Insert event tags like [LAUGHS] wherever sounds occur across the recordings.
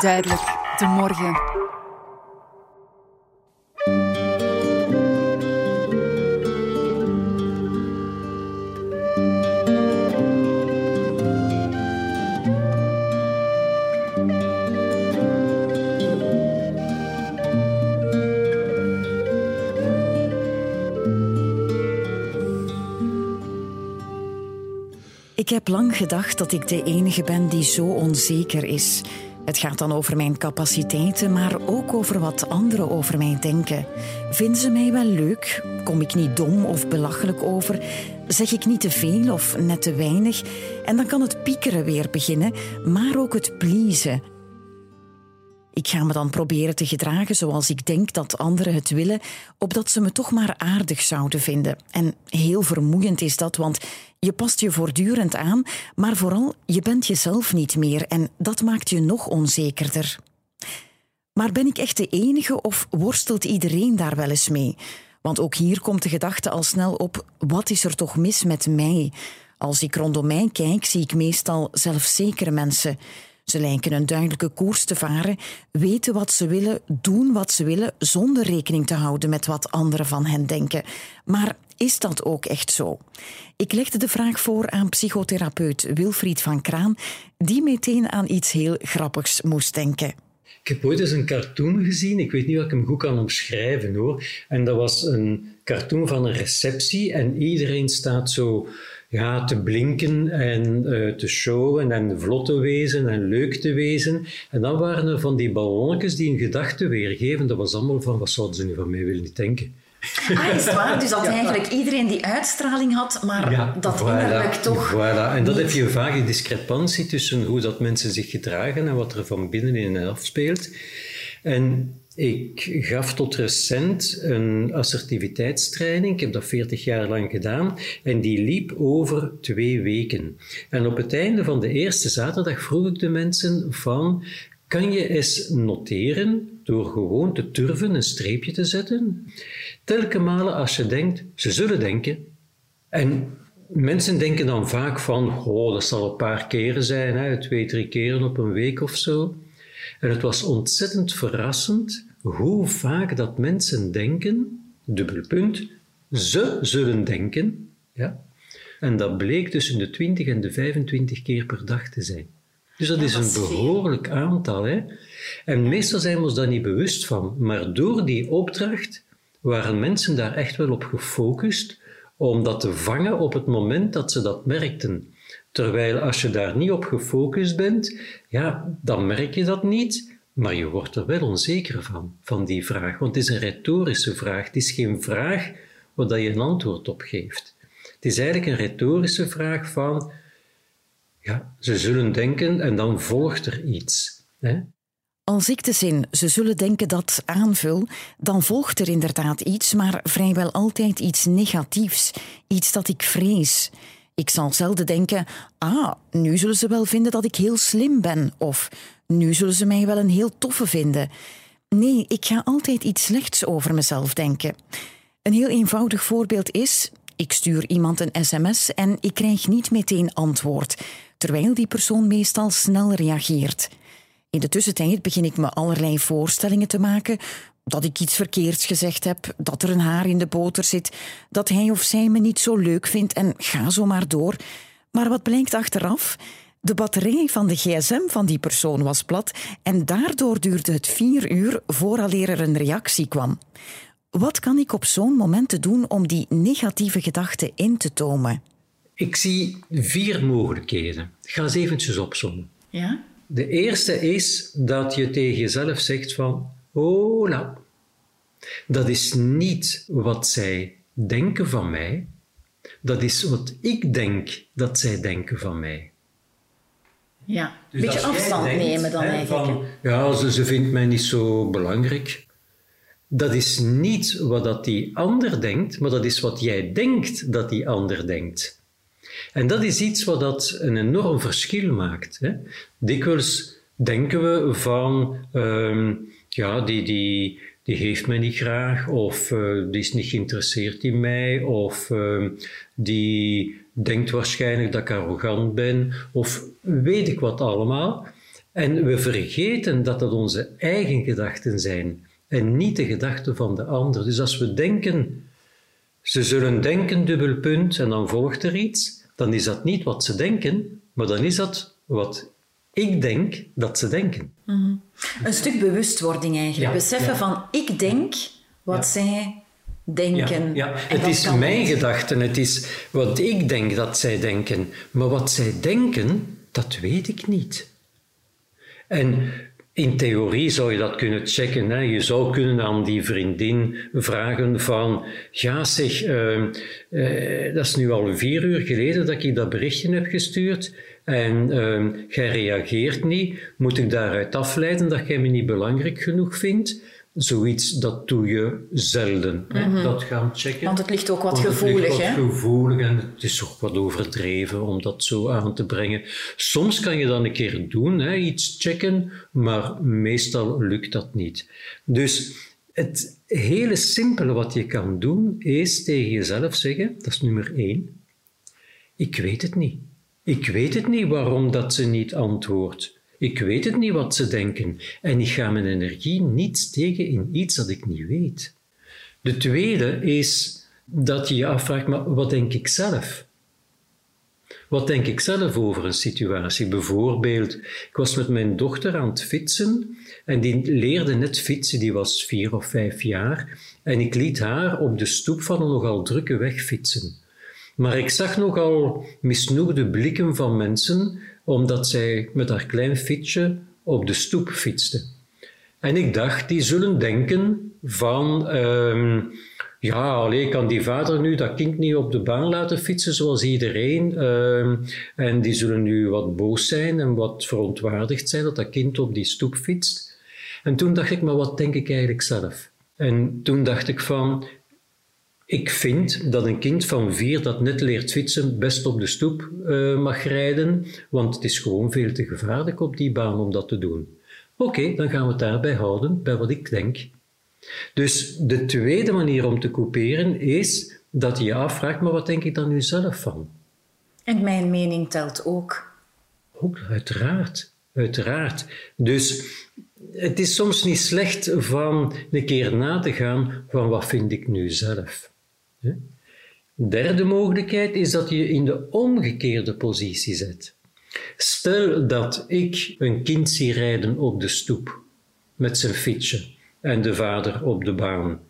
Duidelijk, de morgen. Ik heb lang gedacht dat ik de enige ben die zo onzeker is. Het gaat dan over mijn capaciteiten, maar ook over wat anderen over mij denken. Vinden ze mij wel leuk? Kom ik niet dom of belachelijk over? Zeg ik niet te veel of net te weinig? En dan kan het piekeren weer beginnen, maar ook het pleasen. Ik ga me dan proberen te gedragen zoals ik denk dat anderen het willen, opdat ze me toch maar aardig zouden vinden. En heel vermoeiend is dat, want je past je voortdurend aan, maar vooral je bent jezelf niet meer en dat maakt je nog onzekerder. Maar ben ik echt de enige of worstelt iedereen daar wel eens mee? Want ook hier komt de gedachte al snel op: wat is er toch mis met mij? Als ik rondom mij kijk, zie ik meestal zelfzekere mensen. Ze lijken een duidelijke koers te varen, weten wat ze willen, doen wat ze willen, zonder rekening te houden met wat anderen van hen denken. Maar is dat ook echt zo? Ik legde de vraag voor aan psychotherapeut Wilfried van Kraan, die meteen aan iets heel grappigs moest denken. Ik heb ooit eens een cartoon gezien, ik weet niet of ik hem goed kan omschrijven hoor. En dat was een cartoon van een receptie en iedereen staat zo ja, te blinken en uh, te showen en vlot te wezen en leuk te wezen. En dan waren er van die ballonnetjes die een gedachte weergeven. Dat was allemaal van, wat zouden ze nu van mij willen denken? Ah, is het waar? Dus dat [LAUGHS] eigenlijk iedereen die uitstraling had, maar dat voilà, innerlijk toch... Voilà. En dat heb je vaak een discrepantie tussen hoe dat mensen zich gedragen en wat er van binnen in hen afspeelt. En ik gaf tot recent een assertiviteitstraining. Ik heb dat 40 jaar lang gedaan. En die liep over twee weken. En op het einde van de eerste zaterdag vroeg ik de mensen van... Kan je eens noteren, door gewoon te turven een streepje te zetten, telke malen als je denkt, ze zullen denken. En mensen denken dan vaak van, oh, dat zal een paar keren zijn, hè, twee, drie keren op een week of zo. En het was ontzettend verrassend hoe vaak dat mensen denken, dubbelpunt, ze zullen denken, ja. En dat bleek tussen de 20 en de 25 keer per dag te zijn. Dus dat is een behoorlijk aantal. Hè? En meestal zijn we ons daar niet bewust van. Maar door die opdracht waren mensen daar echt wel op gefocust om dat te vangen op het moment dat ze dat merkten. Terwijl als je daar niet op gefocust bent, ja, dan merk je dat niet, maar je wordt er wel onzeker van, van die vraag. Want het is een retorische vraag. Het is geen vraag waar je een antwoord op geeft. Het is eigenlijk een retorische vraag van, ja, ze zullen denken en dan volgt er iets. Hè? Als ik de zin ze zullen denken dat aanvul, dan volgt er inderdaad iets, maar vrijwel altijd iets negatiefs, iets dat ik vrees. Ik zal zelden denken: ah, nu zullen ze wel vinden dat ik heel slim ben, of nu zullen ze mij wel een heel toffe vinden. Nee, ik ga altijd iets slechts over mezelf denken. Een heel eenvoudig voorbeeld is: ik stuur iemand een sms en ik krijg niet meteen antwoord, terwijl die persoon meestal snel reageert. In de tussentijd begin ik me allerlei voorstellingen te maken dat ik iets verkeerds gezegd heb, dat er een haar in de boter zit, dat hij of zij me niet zo leuk vindt en ga zo maar door. Maar wat blijkt achteraf? De batterij van de gsm van die persoon was plat en daardoor duurde het vier uur vooraleer er een reactie kwam. Wat kan ik op zo'n moment doen om die negatieve gedachten in te tomen? Ik zie vier mogelijkheden. Ik ga eens eventjes opzommen. Ja? De eerste is dat je tegen jezelf zegt van, oh nou, dat is niet wat zij denken van mij, dat is wat ik denk dat zij denken van mij. Ja, een dus beetje afstand nemen dan eigenlijk. Van, ja, ze, ze vindt mij niet zo belangrijk. Dat is niet wat dat die ander denkt, maar dat is wat jij denkt dat die ander denkt. En dat is iets wat dat een enorm verschil maakt. Hè? Dikwijls denken we van, um, ja, die, die, die heeft mij niet graag, of uh, die is niet geïnteresseerd in mij, of uh, die denkt waarschijnlijk dat ik arrogant ben, of weet ik wat allemaal. En we vergeten dat dat onze eigen gedachten zijn en niet de gedachten van de ander. Dus als we denken, ze zullen denken, dubbel punt, en dan volgt er iets, dan is dat niet wat ze denken, maar dan is dat wat ik denk dat ze denken. Mhm. Een stuk bewustwording eigenlijk. Beseffen van ik denk wat zij denken. Ja, het is mijn gedachten, het is wat ik denk dat zij denken. Maar wat zij denken, dat weet ik niet. En in theorie zou je dat kunnen checken. Hè. Je zou kunnen aan die vriendin vragen van... Ja, zeg, uh, dat is nu al vier uur geleden dat ik dat berichtje heb gestuurd. En uh, jij reageert niet. Moet ik daaruit afleiden dat jij me niet belangrijk genoeg vindt? Zoiets, dat doe je zelden. Mhm. Dat gaan checken. Want het ligt ook wat gevoelig, het ligt wat gevoelig en het is ook wat overdreven om dat zo aan te brengen. Soms kan je dat een keer doen, hè, iets checken, maar meestal lukt dat niet. Dus het hele simpele wat je kan doen, is tegen jezelf zeggen, dat is nummer één, ik weet het niet. Ik weet het niet waarom dat ze niet antwoordt. Ik weet het niet wat ze denken en ik ga mijn energie niet steken in iets dat ik niet weet. De tweede is dat je je afvraagt, maar wat denk ik zelf? Wat denk ik zelf over een situatie? Bijvoorbeeld, ik was met mijn dochter aan het fietsen en die leerde net fietsen, die was vier of vijf jaar. En ik liet haar op de stoep van een nogal drukke weg fietsen. Maar ik zag nogal misnoegde blikken van mensen omdat zij met haar klein fietsje op de stoep fietste. En ik dacht, die zullen denken van, um, ja, alleen kan die vader nu dat kind niet op de baan laten fietsen zoals iedereen. Um, en die zullen nu wat boos zijn en wat verontwaardigd zijn dat dat kind op die stoep fietst. En toen dacht ik, maar wat denk ik eigenlijk zelf? En toen dacht ik van, ik vind dat een kind van vier dat net leert fietsen best op de stoep uh, mag rijden, want het is gewoon veel te gevaarlijk op die baan om dat te doen. Oké, dan gaan we het daarbij houden, bij wat ik denk. Dus de tweede manier om te couperen is dat je je afvraagt, maar wat denk ik dan nu zelf van? En mijn mening telt ook. Ook, uiteraard. Uiteraard. Dus het is soms niet slecht van een keer na te gaan van wat vind ik nu zelf. Derde mogelijkheid is dat je in de omgekeerde positie zet. Stel dat ik een kind zie rijden op de stoep met zijn fietsje en de vader op de baan.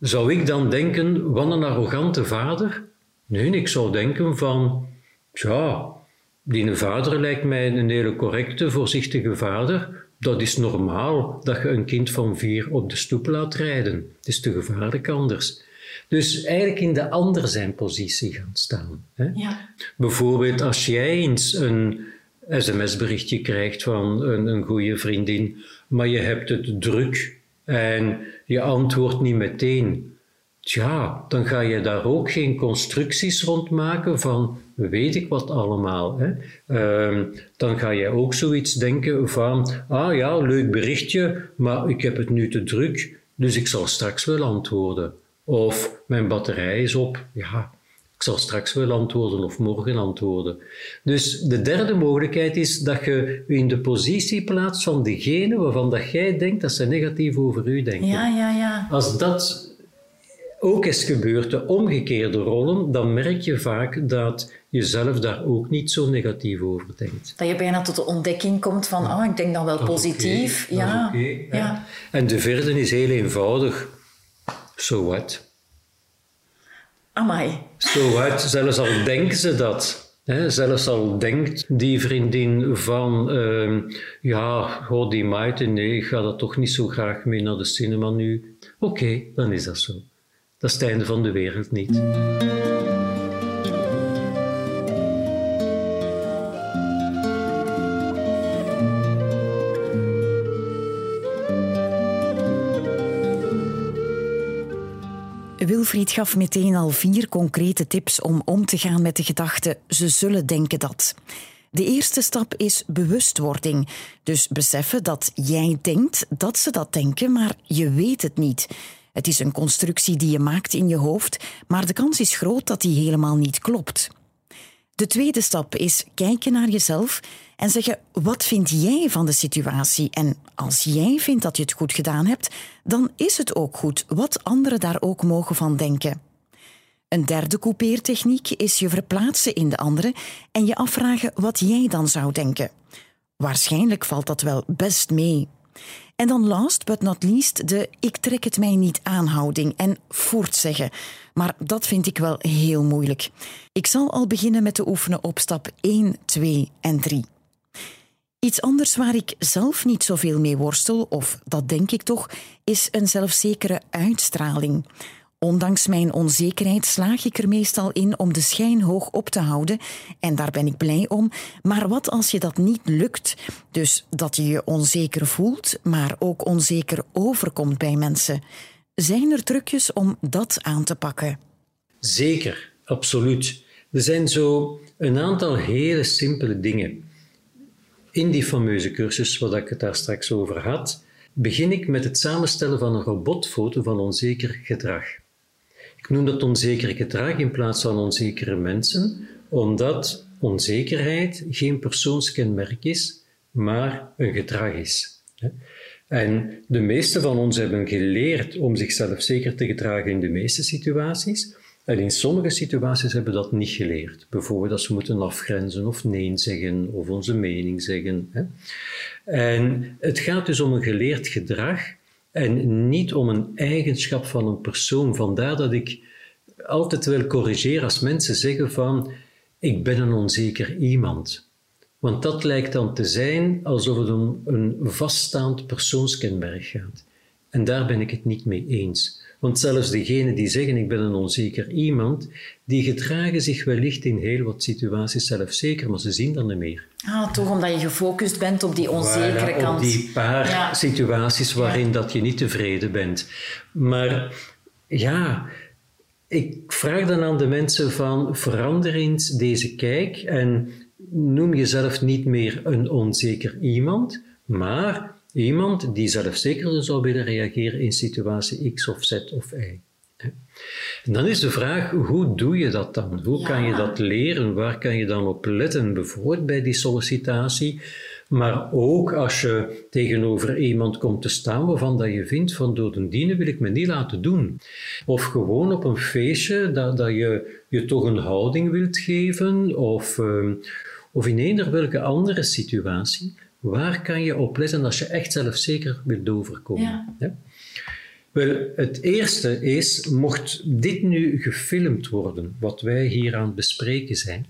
Zou ik dan denken, wat een arrogante vader? Nee, ik zou denken van, ja, die vader lijkt mij een hele correcte, voorzichtige vader. Dat is normaal dat je een kind van vier op de stoep laat rijden. Het is te gevaarlijk anders. Dus eigenlijk in de ander zijn positie gaan staan. Hè? Ja. Bijvoorbeeld als jij eens een sms-berichtje krijgt van een, een goede vriendin, maar je hebt het druk en je antwoordt niet meteen. Tja, dan ga je daar ook geen constructies rond maken van weet ik wat allemaal. Hè? Uh, dan ga je ook zoiets denken van, ah ja, leuk berichtje, maar ik heb het nu te druk, dus ik zal straks wel antwoorden. Of mijn batterij is op. Ja, ik zal straks wel antwoorden of morgen antwoorden. Dus de derde mogelijkheid is dat je je in de positie plaatst van degene waarvan dat jij denkt dat ze negatief over u denken. Ja, ja, ja. Als dat ook is gebeurd, de omgekeerde rollen, dan merk je vaak dat je zelf daar ook niet zo negatief over denkt. Dat je bijna tot de ontdekking komt van, oh, ik denk dan wel positief. ja. ja. En de vierde is heel eenvoudig. So what? Amai. So what? Zelfs al denken ze dat. Hè, zelfs al denkt die vriendin van, uh, ja, goh, die Maarten, nee, ik ga dat toch niet zo graag mee naar de cinema nu. Oké, dan is dat zo. Dat is het einde van de wereld niet. Wilfried gaf meteen al vier concrete tips om om te gaan met de gedachte ze zullen denken dat. De eerste stap is bewustwording. Dus beseffen dat jij denkt dat ze dat denken, maar je weet het niet. Het is een constructie die je maakt in je hoofd, maar de kans is groot dat die helemaal niet klopt. De tweede stap is kijken naar jezelf en zeggen: wat vind jij van de situatie? En als jij vindt dat je het goed gedaan hebt, dan is het ook goed, wat anderen daar ook mogen van denken. Een derde coupeertechniek is je verplaatsen in de andere en je afvragen wat jij dan zou denken. Waarschijnlijk valt dat wel best mee. En dan last but not least de ik trek het mij niet aanhouding en voortzeggen. Maar dat vind ik wel heel moeilijk. Ik zal al beginnen met te oefenen op stap 1, 2 en 3. Iets anders waar ik zelf niet zoveel mee worstel, of dat denk ik toch, is een zelfzekere uitstraling. Ondanks mijn onzekerheid slaag ik er meestal in om de schijn hoog op te houden en daar ben ik blij om. Maar wat als je dat niet lukt? Dus dat je je onzeker voelt, maar ook onzeker overkomt bij mensen. Zijn er trucjes om dat aan te pakken? Zeker, absoluut. Er zijn zo een aantal hele simpele dingen. In die fameuze cursus, wat ik het daar straks over had, begin ik met het samenstellen van een robotfoto van onzeker gedrag. Ik noem dat onzeker gedrag in plaats van onzekere mensen, omdat onzekerheid geen persoonskenmerk is, maar een gedrag is. En de meeste van ons hebben geleerd om zichzelf zeker te gedragen in de meeste situaties. En in sommige situaties hebben we dat niet geleerd. Bijvoorbeeld als we moeten afgrenzen of nee zeggen of onze mening zeggen. En het gaat dus om een geleerd gedrag en niet om een eigenschap van een persoon. Vandaar dat ik altijd wil corrigeren als mensen zeggen van ik ben een onzeker iemand. Want dat lijkt dan te zijn alsof het om een vaststaand persoonskenmerk gaat. En daar ben ik het niet mee eens. Want zelfs degenen die zeggen ik ben een onzeker iemand, die gedragen zich wellicht in heel wat situaties zelfzeker, maar ze zien dat niet meer. Ah, toch omdat je gefocust bent op die onzekere voilà, kant. Op die paar situaties waarin dat je niet tevreden bent. Maar ja, ik vraag dan aan de mensen van verander eens deze kijk en noem jezelf niet meer een onzeker iemand, maar iemand die zelfzeker zou willen reageren in situatie X of Z of Y. En dan is de vraag, hoe doe je dat dan? Hoe kan je dat leren? Waar kan je dan op letten? Bijvoorbeeld bij die sollicitatie, maar ook als je tegenover iemand komt te staan waarvan dat je vindt van door de dienen wil ik me niet laten doen. Of gewoon op een feestje dat, dat je je toch een houding wilt geven of, uh, of in eender welke andere situatie. Waar kan je op letten als je echt zelfzeker wilt overkomen? Ja. Wel, het eerste is, mocht dit nu gefilmd worden, wat wij hier aan het bespreken zijn,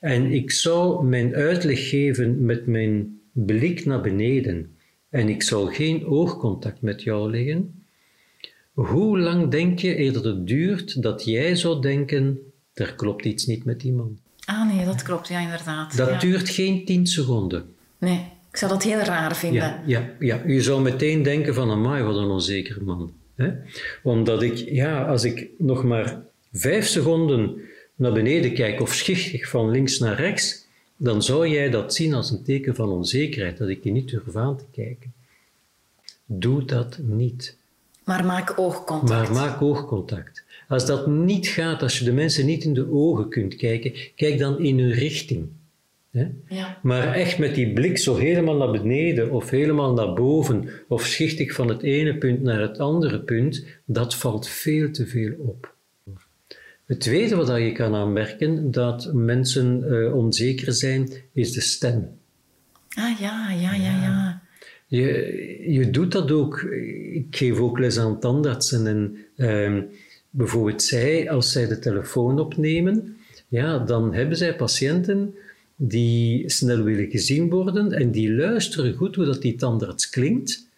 en ik zou mijn uitleg geven met mijn blik naar beneden, en ik zou geen oogcontact met jou leggen, hoe lang denk je eerder het duurt dat jij zou denken, er klopt iets niet met die man? Ah nee, dat klopt, ja inderdaad. Dat duurt geen tien seconden. Nee, ik zou dat heel raar vinden. Ja, ja, ja. je zou meteen denken van, amai, wat een onzeker man. Hè? Omdat ik, ja, als ik nog maar vijf seconden naar beneden kijk of schichtig van links naar rechts, dan zou jij dat zien als een teken van onzekerheid, dat ik je niet durf aan te kijken. Doe dat niet. Maar maak oogcontact. Maar maak oogcontact. Als dat niet gaat, als je de mensen niet in de ogen kunt kijken, kijk dan in hun richting. Ja. Maar echt met die blik zo helemaal naar beneden of helemaal naar boven of schichtig van het ene punt naar het andere punt, dat valt veel te veel op. Het tweede wat je kan aanmerken dat mensen uh, onzeker zijn, is de stem. Ah ja, ja, ja, ja. Je, je doet dat ook. Ik geef ook les aan tandartsen en uh, bijvoorbeeld zij, als zij de telefoon opnemen, ja, dan hebben zij patiënten die snel willen gezien worden en die luisteren goed hoe dat die tandarts klinkt,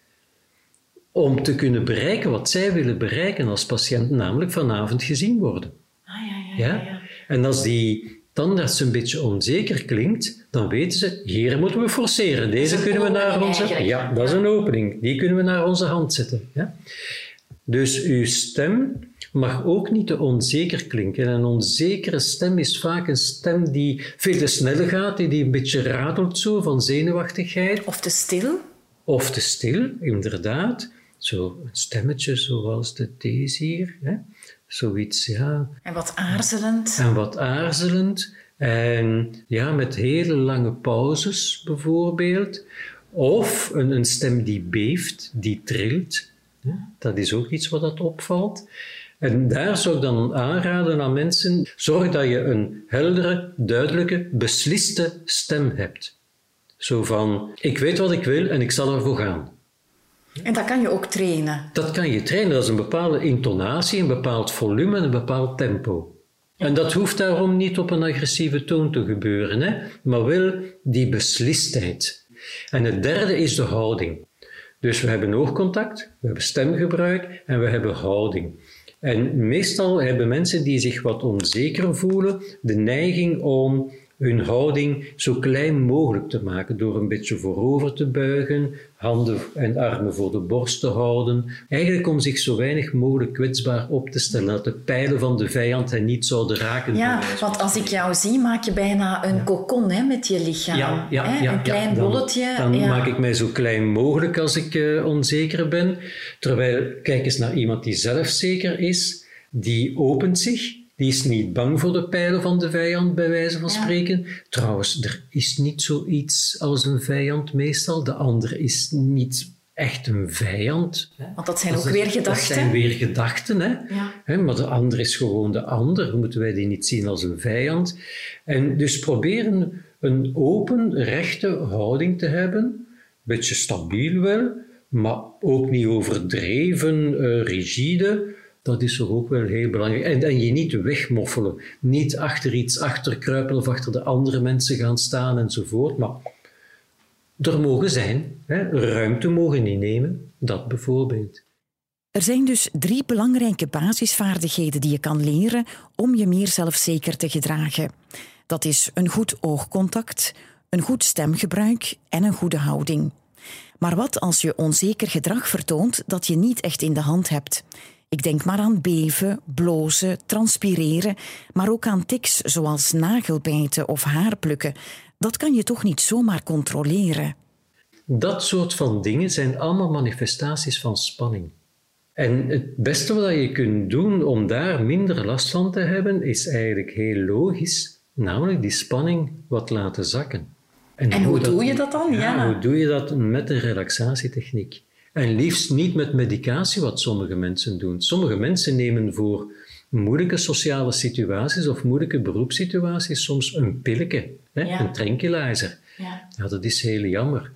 om te kunnen bereiken wat zij willen bereiken als patiënt, namelijk vanavond gezien worden. Ah, ja, ja, ja, ja. En als die tandarts een beetje onzeker klinkt, dan weten ze, hier moeten we forceren. Deze kunnen we naar onze... Ja, dat is een opening. Die kunnen we naar onze hand zetten. Ja? Dus uw stem mag ook niet te onzeker klinken. een onzekere stem is vaak een stem die veel te snel gaat, die een beetje ratelt zo van zenuwachtigheid. Of te stil. Of te stil, inderdaad. Zo een stemmetje zoals de deze hier. Hè? Zoiets, ja. En wat aarzelend. En wat aarzelend. En ja, met hele lange pauzes bijvoorbeeld. Of een, een stem die beeft, die trilt. Dat is ook iets wat dat opvalt. En daar zou ik dan aanraden aan mensen: zorg dat je een heldere, duidelijke, besliste stem hebt. Zo van: ik weet wat ik wil en ik zal ervoor gaan. En dat kan je ook trainen. Dat kan je trainen. Dat is een bepaalde intonatie, een bepaald volume en een bepaald tempo. En dat hoeft daarom niet op een agressieve toon te gebeuren, hè? maar wel die beslistheid. En het derde is de houding. Dus we hebben oogcontact, we hebben stemgebruik en we hebben houding. En meestal hebben mensen die zich wat onzeker voelen de neiging om hun houding zo klein mogelijk te maken door een beetje voorover te buigen, handen en armen voor de borst te houden. Eigenlijk om zich zo weinig mogelijk kwetsbaar op te stellen, dat de pijlen van de vijand hen niet zouden raken. Ja, want als ik jou zie, maak je bijna een kokon hè, met je lichaam. Ja, ja, hè? een klein bolletje. Dan maak ik mij zo klein mogelijk als ik uh, onzeker ben. Terwijl, kijk eens naar iemand die zelfzeker is, die opent zich die is niet bang voor de pijlen van de vijand, bij wijze van spreken. Trouwens, er is niet zoiets als een vijand meestal. De ander is niet echt een vijand. Want dat zijn ook weer gedachten. Dat zijn weer gedachten, hè? Ja. Maar de ander is gewoon de ander. Moeten wij die niet zien als een vijand? En dus proberen een open, rechte houding te hebben. Een beetje stabiel wel, maar ook niet overdreven, uh, rigide. Dat is toch ook wel heel belangrijk. En, je niet wegmoffelen. Niet achter iets achterkruipen of achter de andere mensen gaan staan enzovoort. Maar er mogen zijn, hè, ruimte mogen innemen, dat bijvoorbeeld. Er zijn dus drie belangrijke basisvaardigheden die je kan leren om je meer zelfzeker te gedragen. Dat is een goed oogcontact, een goed stemgebruik en een goede houding. Maar wat als je onzeker gedrag vertoont dat je niet echt in de hand hebt? Ik denk maar aan beven, blozen, transpireren, maar ook aan tics zoals nagelbijten of haarplukken. Dat kan je toch niet zomaar controleren? Dat soort van dingen zijn allemaal manifestaties van spanning. En het beste wat je kunt doen om daar minder last van te hebben, is eigenlijk heel logisch, namelijk die spanning wat laten zakken. En, hoe, doe je dat dan? ja, hoe doe je dat met een relaxatietechniek? En liefst niet met medicatie, wat sommige mensen doen. Sommige mensen nemen voor moeilijke sociale situaties of moeilijke beroepssituaties soms een pilletje, hè, een tranquilizer. Ja. ja. dat is heel jammer.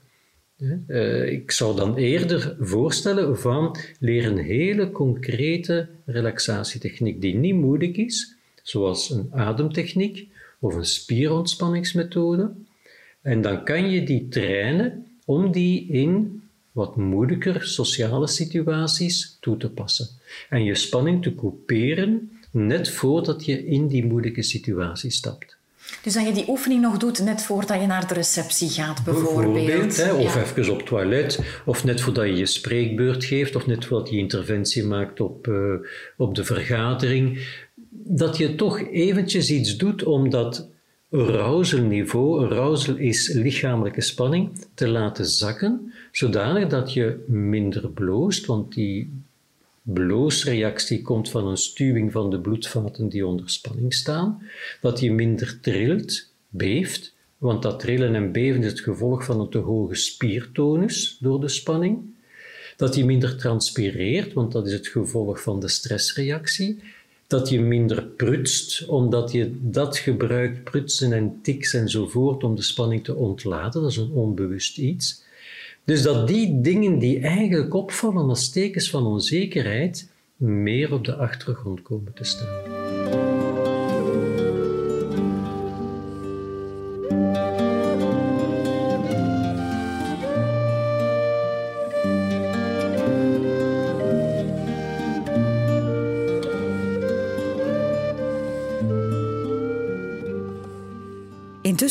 Uh, ik zou dan eerder voorstellen van leer een hele concrete relaxatietechniek die niet moeilijk is, zoals een ademtechniek of een spierontspanningsmethode. En dan kan je die trainen om die in wat moeilijker sociale situaties toe te passen. En je spanning te couperen net voordat je in die moeilijke situatie stapt. Dus dat je die oefening nog doet net voordat je naar de receptie gaat, bijvoorbeeld. bijvoorbeeld hè, of even op het toilet, of net voordat je je spreekbeurt geeft, of net voordat je interventie maakt op, uh, op de vergadering. Dat je toch eventjes iets doet om dat arouselniveau, arousal is lichamelijke spanning, te laten zakken, zodanig dat je minder bloost, want die bloosreactie komt van een stuwing van de bloedvaten die onder spanning staan, dat je minder trilt, beeft, want dat trillen en beven is het gevolg van een te hoge spiertonus door de spanning, dat je minder transpireert, want dat is het gevolg van de stressreactie, dat je minder prutst, omdat je dat gebruikt, prutsen en tics enzovoort, om de spanning te ontladen. Dat is een onbewust iets. Dus dat die dingen die eigenlijk opvallen als tekens van onzekerheid, meer op de achtergrond komen te staan.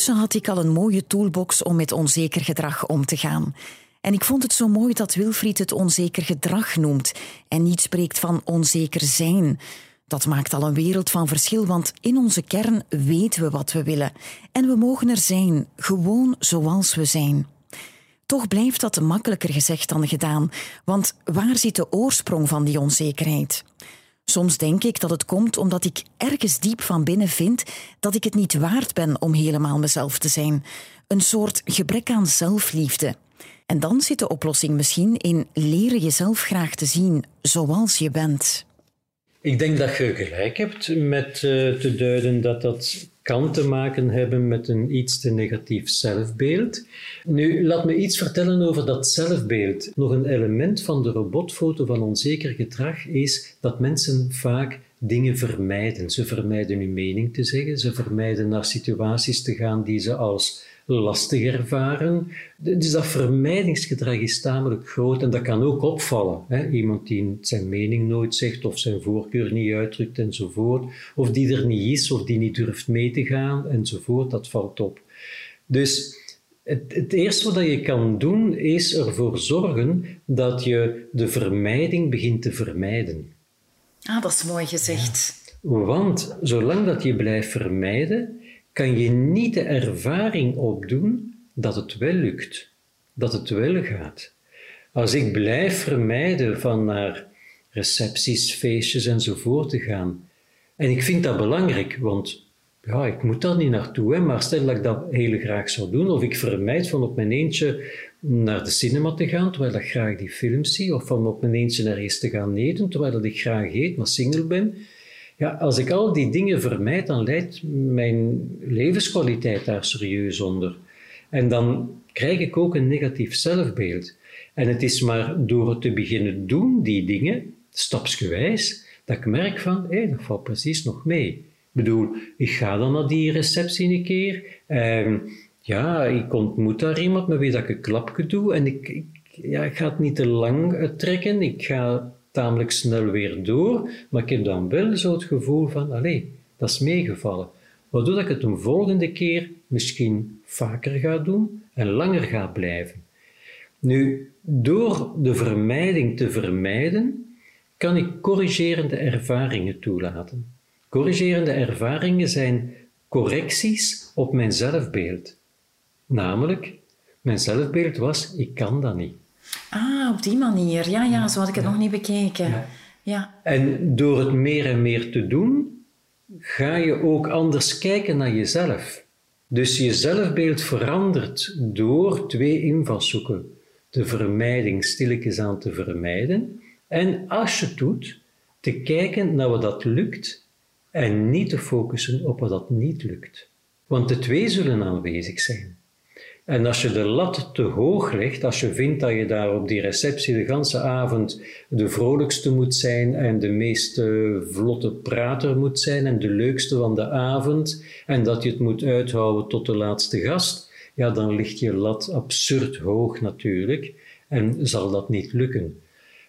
Intussen had ik al een mooie toolbox om met onzeker gedrag om te gaan. En ik vond het zo mooi dat Wilfried het onzeker gedrag noemt en niet spreekt van onzeker zijn. Dat maakt al een wereld van verschil, want in onze kern weten we wat we willen. En we mogen er zijn, gewoon zoals we zijn. Toch blijft dat makkelijker gezegd dan gedaan, want waar zit de oorsprong van die onzekerheid? Soms denk ik dat het komt omdat ik ergens diep van binnen vind dat ik het niet waard ben om helemaal mezelf te zijn. Een soort gebrek aan zelfliefde. En dan zit de oplossing misschien in leren jezelf graag te zien zoals je bent. Ik denk dat je gelijk hebt met uh, te duiden dat dat kan te maken hebben met een iets te negatief zelfbeeld. Nu, laat me iets vertellen over dat zelfbeeld. Nog een element van de robotfoto van onzeker gedrag is dat mensen vaak dingen vermijden. Ze vermijden hun mening te zeggen, ze vermijden naar situaties te gaan die ze als lastig ervaren. Dus dat vermijdingsgedrag is tamelijk groot en dat kan ook opvallen. Hè? Iemand die zijn mening nooit zegt of zijn voorkeur niet uitdrukt enzovoort, of die er niet is of die niet durft mee te gaan enzovoort, dat valt op. Dus het, het eerste wat je kan doen is ervoor zorgen dat je de vermijding begint te vermijden. Ah, dat is mooi gezegd. Want zolang dat je blijft vermijden, kan je niet de ervaring opdoen dat het wel lukt, dat het wel gaat. Als ik blijf vermijden van naar recepties, feestjes enzovoort te gaan, en ik vind dat belangrijk, want ja, ik moet daar niet naartoe, hè, maar stel dat ik dat heel graag zou doen, of ik vermijd van op mijn eentje naar de cinema te gaan, terwijl ik graag die films zie, of van op mijn eentje naar eens te gaan eten, terwijl ik graag eet, maar single ben, ja, als ik al die dingen vermijd, dan leidt mijn levenskwaliteit daar serieus onder. En dan krijg ik ook een negatief zelfbeeld. En het is maar door te beginnen doen, die dingen, stapsgewijs, dat ik merk van, hé, dat valt precies nog mee. Ik bedoel, ik ga dan naar die receptie een keer. En ja, ik ontmoet daar iemand met wie dat ik een klapje doe. En ik, ja, ik ga het niet te lang trekken. Ik ga tamelijk snel weer door, maar ik heb dan wel zo het gevoel van, allee, dat is meegevallen. Waardoor ik het een volgende keer misschien vaker ga doen en langer ga blijven. Nu, door de vermijding te vermijden, kan ik corrigerende ervaringen toelaten. Corrigerende ervaringen zijn correcties op mijn zelfbeeld. Namelijk, mijn zelfbeeld was, ik kan dat niet. Ah, op die manier. Ja, ja, zo had ik het nog niet bekeken. Ja. En door het meer en meer te doen, ga je ook anders kijken naar jezelf. Dus je zelfbeeld verandert door twee invalshoeken. De vermijding stilletjes aan te vermijden. En als je het doet, te kijken naar wat dat lukt en niet te focussen op wat dat niet lukt. Want de twee zullen aanwezig zijn. En als je de lat te hoog legt, als je vindt dat je daar op die receptie de ganse avond de vrolijkste moet zijn en de meest vlotte prater moet zijn en de leukste van de avond en dat je het moet uithouden tot de laatste gast, ja, dan ligt je lat absurd hoog natuurlijk en zal dat niet lukken.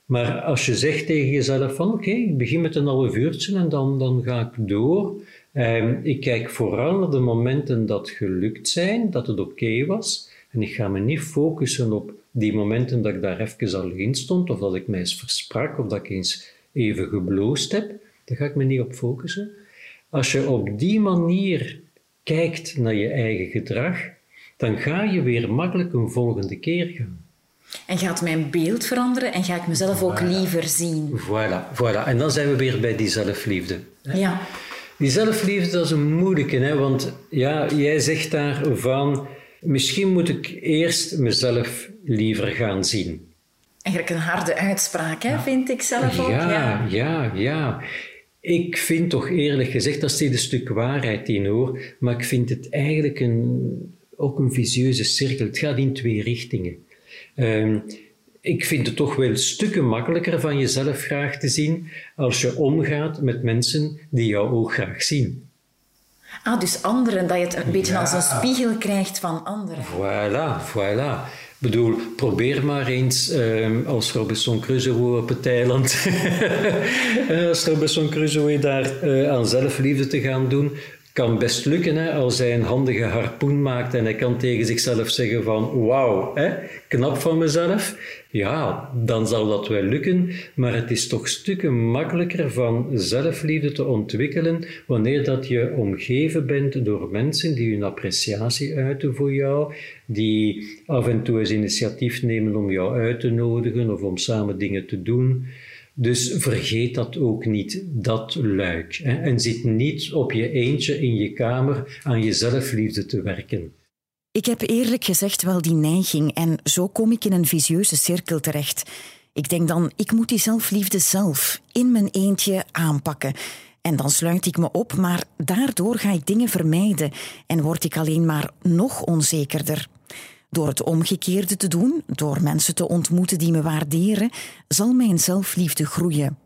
Maar als je zegt tegen jezelf van oké, ik begin met een half uurtje en dan, dan ga ik door Ehm, ik kijk vooral naar de momenten dat gelukt zijn, dat het oké was. En ik ga me niet focussen op die momenten dat ik daar even alleen stond, of dat ik mij eens versprak, of dat ik eens even gebloost heb. Daar ga ik me niet op focussen. Als je op die manier kijkt naar je eigen gedrag, dan ga je weer makkelijk een volgende keer gaan. En gaat mijn beeld veranderen en ga ik mezelf ook liever zien. Voilà, voilà. En dan zijn we weer bij die zelfliefde. Ja. Die zelfliefde, dat is een moeilijke, hè? want ja, jij zegt daarvan, misschien moet ik eerst mezelf liever gaan zien. Eigenlijk een harde uitspraak, hè, vind ik zelf ook. Ja, ja, ja, Ik vind toch eerlijk gezegd, dat zit een stuk waarheid in hoor, maar ik vind het eigenlijk een, ook een visieuze cirkel. Het gaat in twee richtingen. Um, ik vind het toch wel stukken makkelijker van jezelf graag te zien als je omgaat met mensen die jou ook graag zien. Ah, dus anderen, dat je het een beetje als een spiegel krijgt van anderen. Voilà, voilà. Ik bedoel, probeer maar eens ehm, als Robinson Crusoe op het eiland, [LAUGHS] als Robinson Crusoe daar uh, aan zelfliefde te gaan doen, kan best lukken hè, als hij een handige harpoen maakt en hij kan tegen zichzelf zeggen van wauw, knap van mezelf. Ja, dan zal dat wel lukken, maar het is toch stukken makkelijker van zelfliefde te ontwikkelen wanneer dat je omgeven bent door mensen die hun appreciatie uiten voor jou, die af en toe eens initiatief nemen om jou uit te nodigen of om samen dingen te doen. Dus vergeet dat ook niet, dat luik. Hè? En zit niet op je eentje in je kamer aan je zelfliefde te werken. Ik heb eerlijk gezegd wel die neiging en zo kom ik in een visieuze cirkel terecht. Ik denk dan, ik moet die zelfliefde zelf in mijn eentje aanpakken. En dan sluit ik me op, maar daardoor ga ik dingen vermijden en word ik alleen maar nog onzekerder. Door het omgekeerde te doen, door mensen te ontmoeten die me waarderen, zal mijn zelfliefde groeien.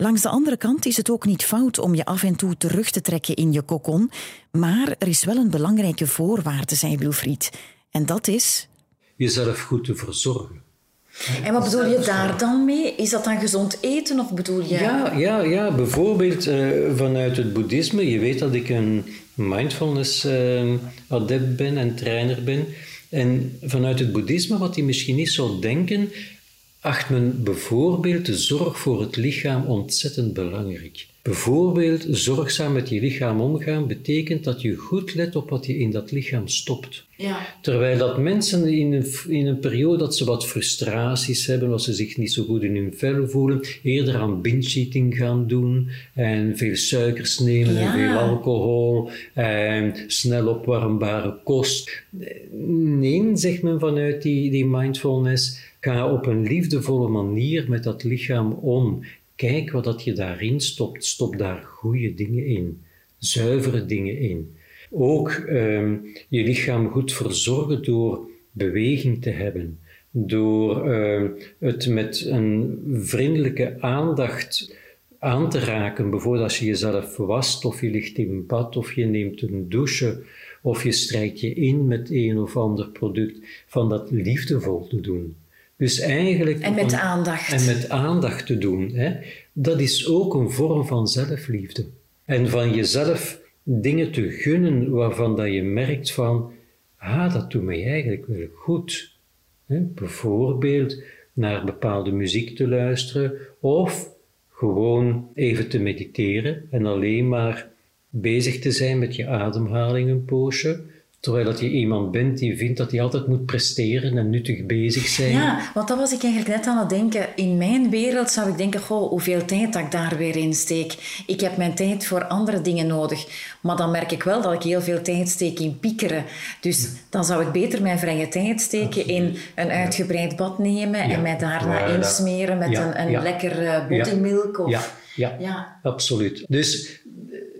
Langs de andere kant is het ook niet fout om je af en toe terug te trekken in je kokon, maar er is wel een belangrijke voorwaarde, zei Wilfried. En dat is. Jezelf goed te verzorgen. En wat bedoel je daar dan mee? Is dat dan gezond eten of bedoel je... Ja, ja, ja. bijvoorbeeld uh, vanuit het boeddhisme. Je weet dat ik een mindfulness uh, adept ben en trainer ben. En vanuit het boeddhisme, wat hij misschien niet zou denken, acht men bijvoorbeeld de zorg voor het lichaam ontzettend belangrijk. Bijvoorbeeld zorgzaam met je lichaam omgaan betekent dat je goed let op wat je in dat lichaam stopt. Ja. Terwijl dat mensen in een, in een periode dat ze wat frustraties hebben, als ze zich niet zo goed in hun vel voelen, eerder aan binge-eating gaan doen en veel suikers nemen en veel alcohol en snel opwarmbare kost. Nee, zegt men vanuit die, die mindfulness, ga op een liefdevolle manier met dat lichaam om. Kijk wat dat je daarin stopt. Stop daar goede dingen in, zuivere dingen in. Ook ehm, je lichaam goed verzorgen door beweging te hebben, door ehm, het met een vriendelijke aandacht aan te raken. Bijvoorbeeld als je jezelf wast, of je ligt in bad, of je neemt een douche, of je strijkt je in met een of ander product, van dat liefdevol te doen. Dus eigenlijk, en met aandacht. En met aandacht te doen. Hè? Dat is ook een vorm van zelfliefde. En van jezelf dingen te gunnen waarvan dat je merkt van, ah, dat doet mij eigenlijk wel goed. Hè? Bijvoorbeeld naar bepaalde muziek te luisteren of gewoon even te mediteren en alleen maar bezig te zijn met je ademhaling een poosje Terwijl dat je iemand bent die vindt dat hij altijd moet presteren en nuttig bezig zijn. Ja, want dat was ik eigenlijk net aan het denken. In mijn wereld zou ik denken, goh, hoeveel tijd dat ik daar weer in steek. Ik heb mijn tijd voor andere dingen nodig. Maar dan merk ik wel dat ik heel veel tijd steek in piekeren. Dus dan zou ik beter mijn vrije tijd steken in een uitgebreid bad nemen en mij daarna insmeren met een, een lekker. Of... Ja. Ja. absoluut. Dus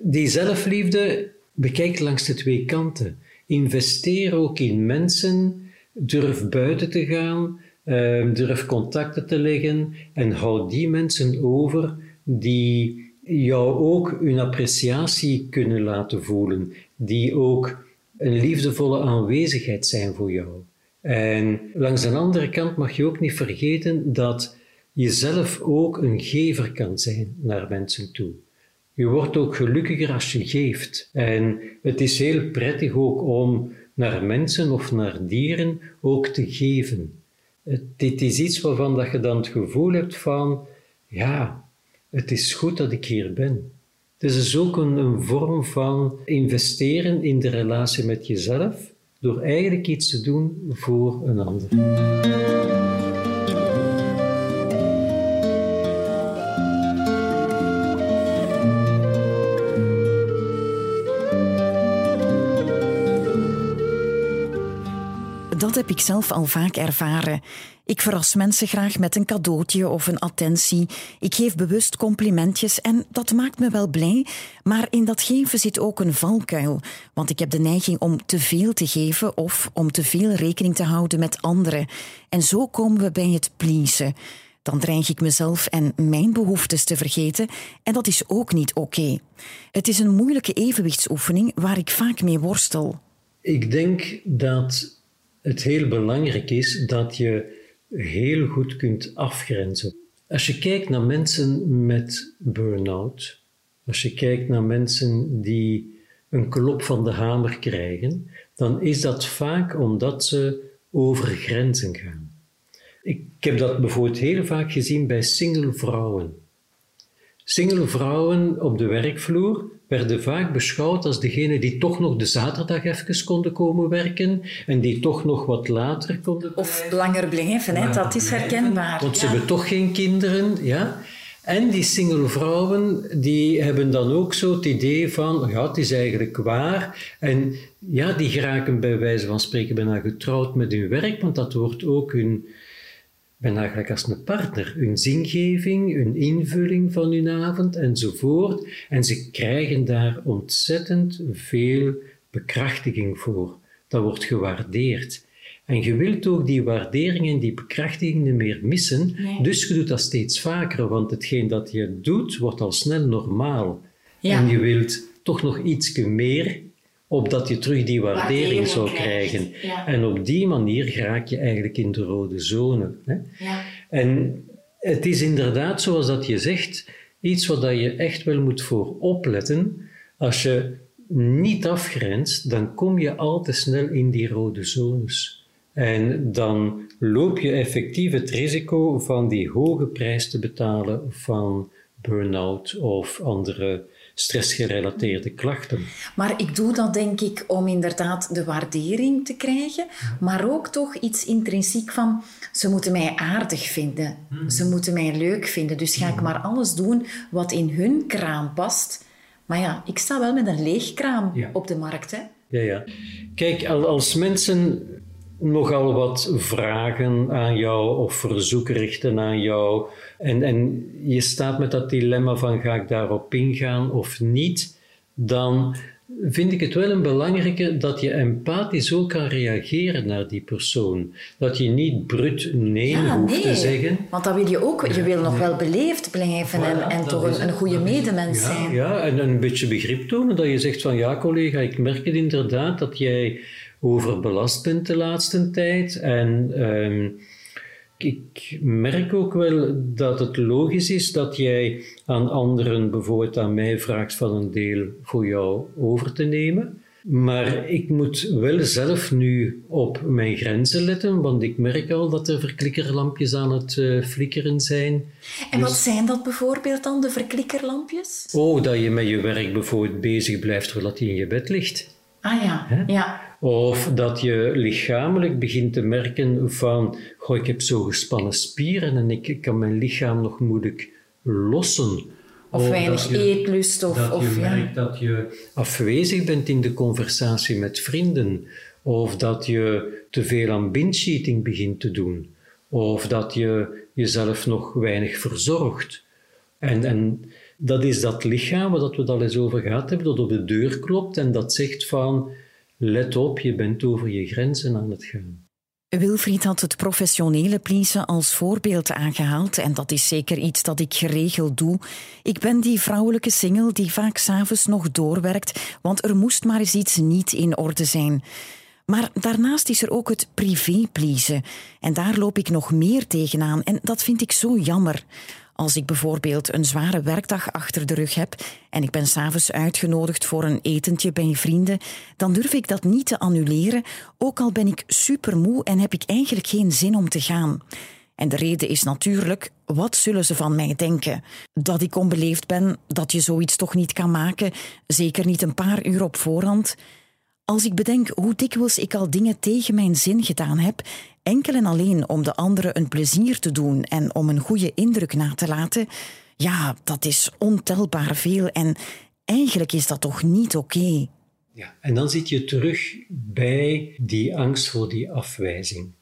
die zelfliefde bekijkt langs de twee kanten. Investeer ook in mensen. Durf buiten te gaan. Ehm, durf contacten te leggen. En houd die mensen over die jou ook hun appreciatie kunnen laten voelen. Die ook een liefdevolle aanwezigheid zijn voor jou. En langs de andere kant mag je ook niet vergeten dat je zelf ook een gever kan zijn naar mensen toe. Je wordt ook gelukkiger als je geeft. En het is heel prettig ook om naar mensen of naar dieren ook te geven. Dit is iets waarvan dat je dan het gevoel hebt van, ja, het is goed dat ik hier ben. Het is ook een vorm van investeren in de relatie met jezelf, door eigenlijk iets te doen voor een ander. Ik zelf al vaak ervaren. Ik verras mensen graag met een cadeautje of een attentie. Ik geef bewust complimentjes en dat maakt me wel blij. Maar in dat geven zit ook een valkuil. Want ik heb de neiging om te veel te geven of om te veel rekening te houden met anderen. En zo komen we bij het pleasen. Dan dreig ik mezelf en mijn behoeftes te vergeten en dat is ook niet oké. Het is een moeilijke evenwichtsoefening waar ik vaak mee worstel. Ik denk dat het heel belangrijk is dat je heel goed kunt afgrenzen. Als je kijkt naar mensen met burn-out, als je kijkt naar mensen die een klop van de hamer krijgen, dan is dat vaak omdat ze over grenzen gaan. Ik heb dat bijvoorbeeld heel vaak gezien bij single vrouwen. Single vrouwen op de werkvloer werden vaak beschouwd als degene die toch nog de zaterdag even konden komen werken en die toch nog wat later konden Of langer blijven, hè? dat is herkenbaar. Want ze hebben toch geen kinderen, ja. En die single vrouwen, die hebben dan ook zo het idee van, ja, het is eigenlijk waar. En ja, die geraken bij wijze van spreken bijna getrouwd met hun werk, want dat wordt ook hun, bijna gelijk als een partner, hun zingeving, hun invulling van hun avond enzovoort. En ze krijgen daar ontzettend veel bekrachtiging voor. Dat wordt gewaardeerd. En je wilt ook die waarderingen, die bekrachtigingen meer missen, dus je doet dat steeds vaker, want hetgeen dat je doet, wordt al snel normaal. En je wilt toch nog iets meer, opdat je terug die waardering zou krijgen. En op die manier raak je eigenlijk in de rode zone. Hè? Ja. En het is inderdaad, zoals dat je zegt, iets wat je echt wel moet voor opletten. Als je niet afgrenst, dan kom je al te snel in die rode zones. En dan loop je effectief het risico van die hoge prijs te betalen van burn-out of andere stressgerelateerde klachten. Maar ik doe dat denk ik om inderdaad de waardering te krijgen, maar ook toch iets intrinsiek van ze moeten mij aardig vinden, hmm. ze moeten mij leuk vinden, dus ga ik hmm. maar alles doen wat in hun kraam past. Maar ja, ik sta wel met een leeg kraam op de markt. Hè? Ja, ja. Kijk, als mensen nogal wat vragen aan jou of verzoeken richten aan jou. En, en je staat met dat dilemma van ga ik daarop ingaan of niet, dan vind ik het wel een belangrijke dat je empathisch ook kan reageren naar die persoon. Dat je niet brut nee hoeft te zeggen. Want dat wil je ook. Je wil nog wel beleefd blijven en, en toch een, een goede medemens ja, zijn. Ja, en een beetje begrip tonen. Dat je zegt van ja collega, ik merk het inderdaad dat jij overbelast bent de laatste tijd. En ehm, ik merk ook wel dat het logisch is dat jij aan anderen, bijvoorbeeld aan mij, vraagt van een deel voor jou over te nemen. Maar ik moet wel zelf nu op mijn grenzen letten, want ik merk al dat er verklikkerlampjes aan het uh, flikkeren zijn. En wat dus- zijn dat bijvoorbeeld dan, de verklikkerlampjes? Oh, dat je met je werk bijvoorbeeld bezig blijft terwijl je in je bed ligt. Ah ja, ja. Of dat je lichamelijk begint te merken van, goh, ik heb zo gespannen spieren en ik kan mijn lichaam nog moeilijk lossen. Of, weinig eetlust. Of, dat of, je merkt dat je afwezig bent in de conversatie met vrienden. Of dat je te veel aan binge begint te doen. Of dat je jezelf nog weinig verzorgt. En, en dat is dat lichaam waar we het al eens over gehad hebben, dat op de deur klopt en dat zegt van let op, je bent over je grenzen aan het gaan. Wilfried had het professionele pleasen als voorbeeld aangehaald en dat is zeker iets dat ik geregeld doe. Ik ben die vrouwelijke single die vaak s'avonds nog doorwerkt, want er moest maar eens iets niet in orde zijn. Maar daarnaast is er ook het privé pleasen en daar loop ik nog meer tegenaan en dat vind ik zo jammer. Als ik bijvoorbeeld een zware werkdag achter de rug heb en ik ben s'avonds uitgenodigd voor een etentje bij vrienden, dan durf ik dat niet te annuleren, ook al ben ik supermoe en heb ik eigenlijk geen zin om te gaan. En de reden is natuurlijk, wat zullen ze van mij denken? Dat ik onbeleefd ben, dat je zoiets toch niet kan maken, zeker niet een paar uur op voorhand. Als ik bedenk hoe dikwijls ik al dingen tegen mijn zin gedaan heb, enkel en alleen om de anderen een plezier te doen en om een goede indruk na te laten, ja, dat is ontelbaar veel en eigenlijk is dat toch niet oké. Ja, en dan zit je terug bij die angst voor die afwijzing.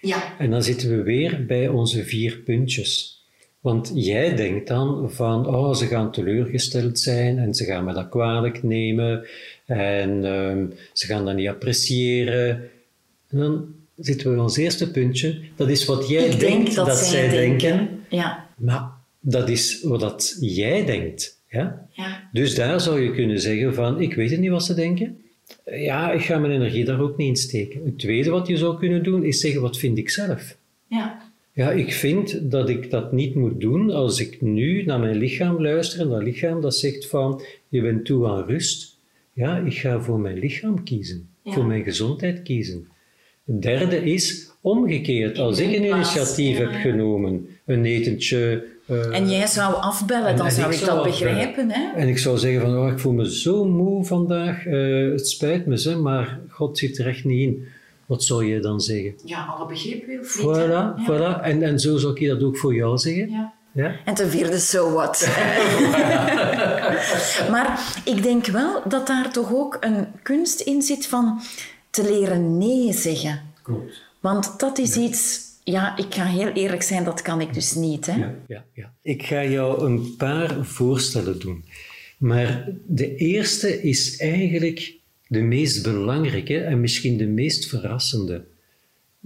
Ja. En dan zitten we weer bij onze vier puntjes. Want jij denkt dan van, oh, ze gaan teleurgesteld zijn en ze gaan me dat kwalijk nemen en um, ze gaan dat niet appreciëren. En dan zitten we bij ons eerste puntje. Dat is wat jij Ik denkt denk dat, zij denken. denken. Ja. Maar dat is wat dat jij denkt. Ja? ja? Dus daar zou je kunnen zeggen van, ik weet het niet wat ze denken. Ja, ik ga mijn energie daar ook niet in steken. Het tweede wat je zou kunnen doen, is zeggen, wat vind ik zelf? Ja. Ja, ik vind dat ik dat niet moet doen als ik nu naar mijn lichaam luister en dat lichaam dat zegt van, je bent toe aan rust. Ja, ik ga voor mijn lichaam kiezen, voor mijn gezondheid kiezen. Het derde is omgekeerd. Als ik een initiatief heb genomen, een etentje. Uh, en jij zou afbellen, dan zou ik, dat begrijpen. Hè? En ik zou zeggen van, oh, ik voel me zo moe vandaag, uh, het spijt me, ze, maar God zit er echt niet in. Wat zou je dan zeggen? Ja, alle begrip wil Voilà, ja. voilà. En, en zo zou ik dat ook voor jou zeggen. Ja. Ja? En ten vierde, so what. [LAUGHS] [LAUGHS] maar ik denk wel dat daar toch ook een kunst in zit van te leren nee zeggen. Klopt. Want dat is iets, ja, ik ga heel eerlijk zijn, dat kan ik dus niet. Hè? Ja, ja, ja. Ik ga jou een paar voorstellen doen. Maar de eerste is eigenlijk de meest belangrijke en misschien de meest verrassende.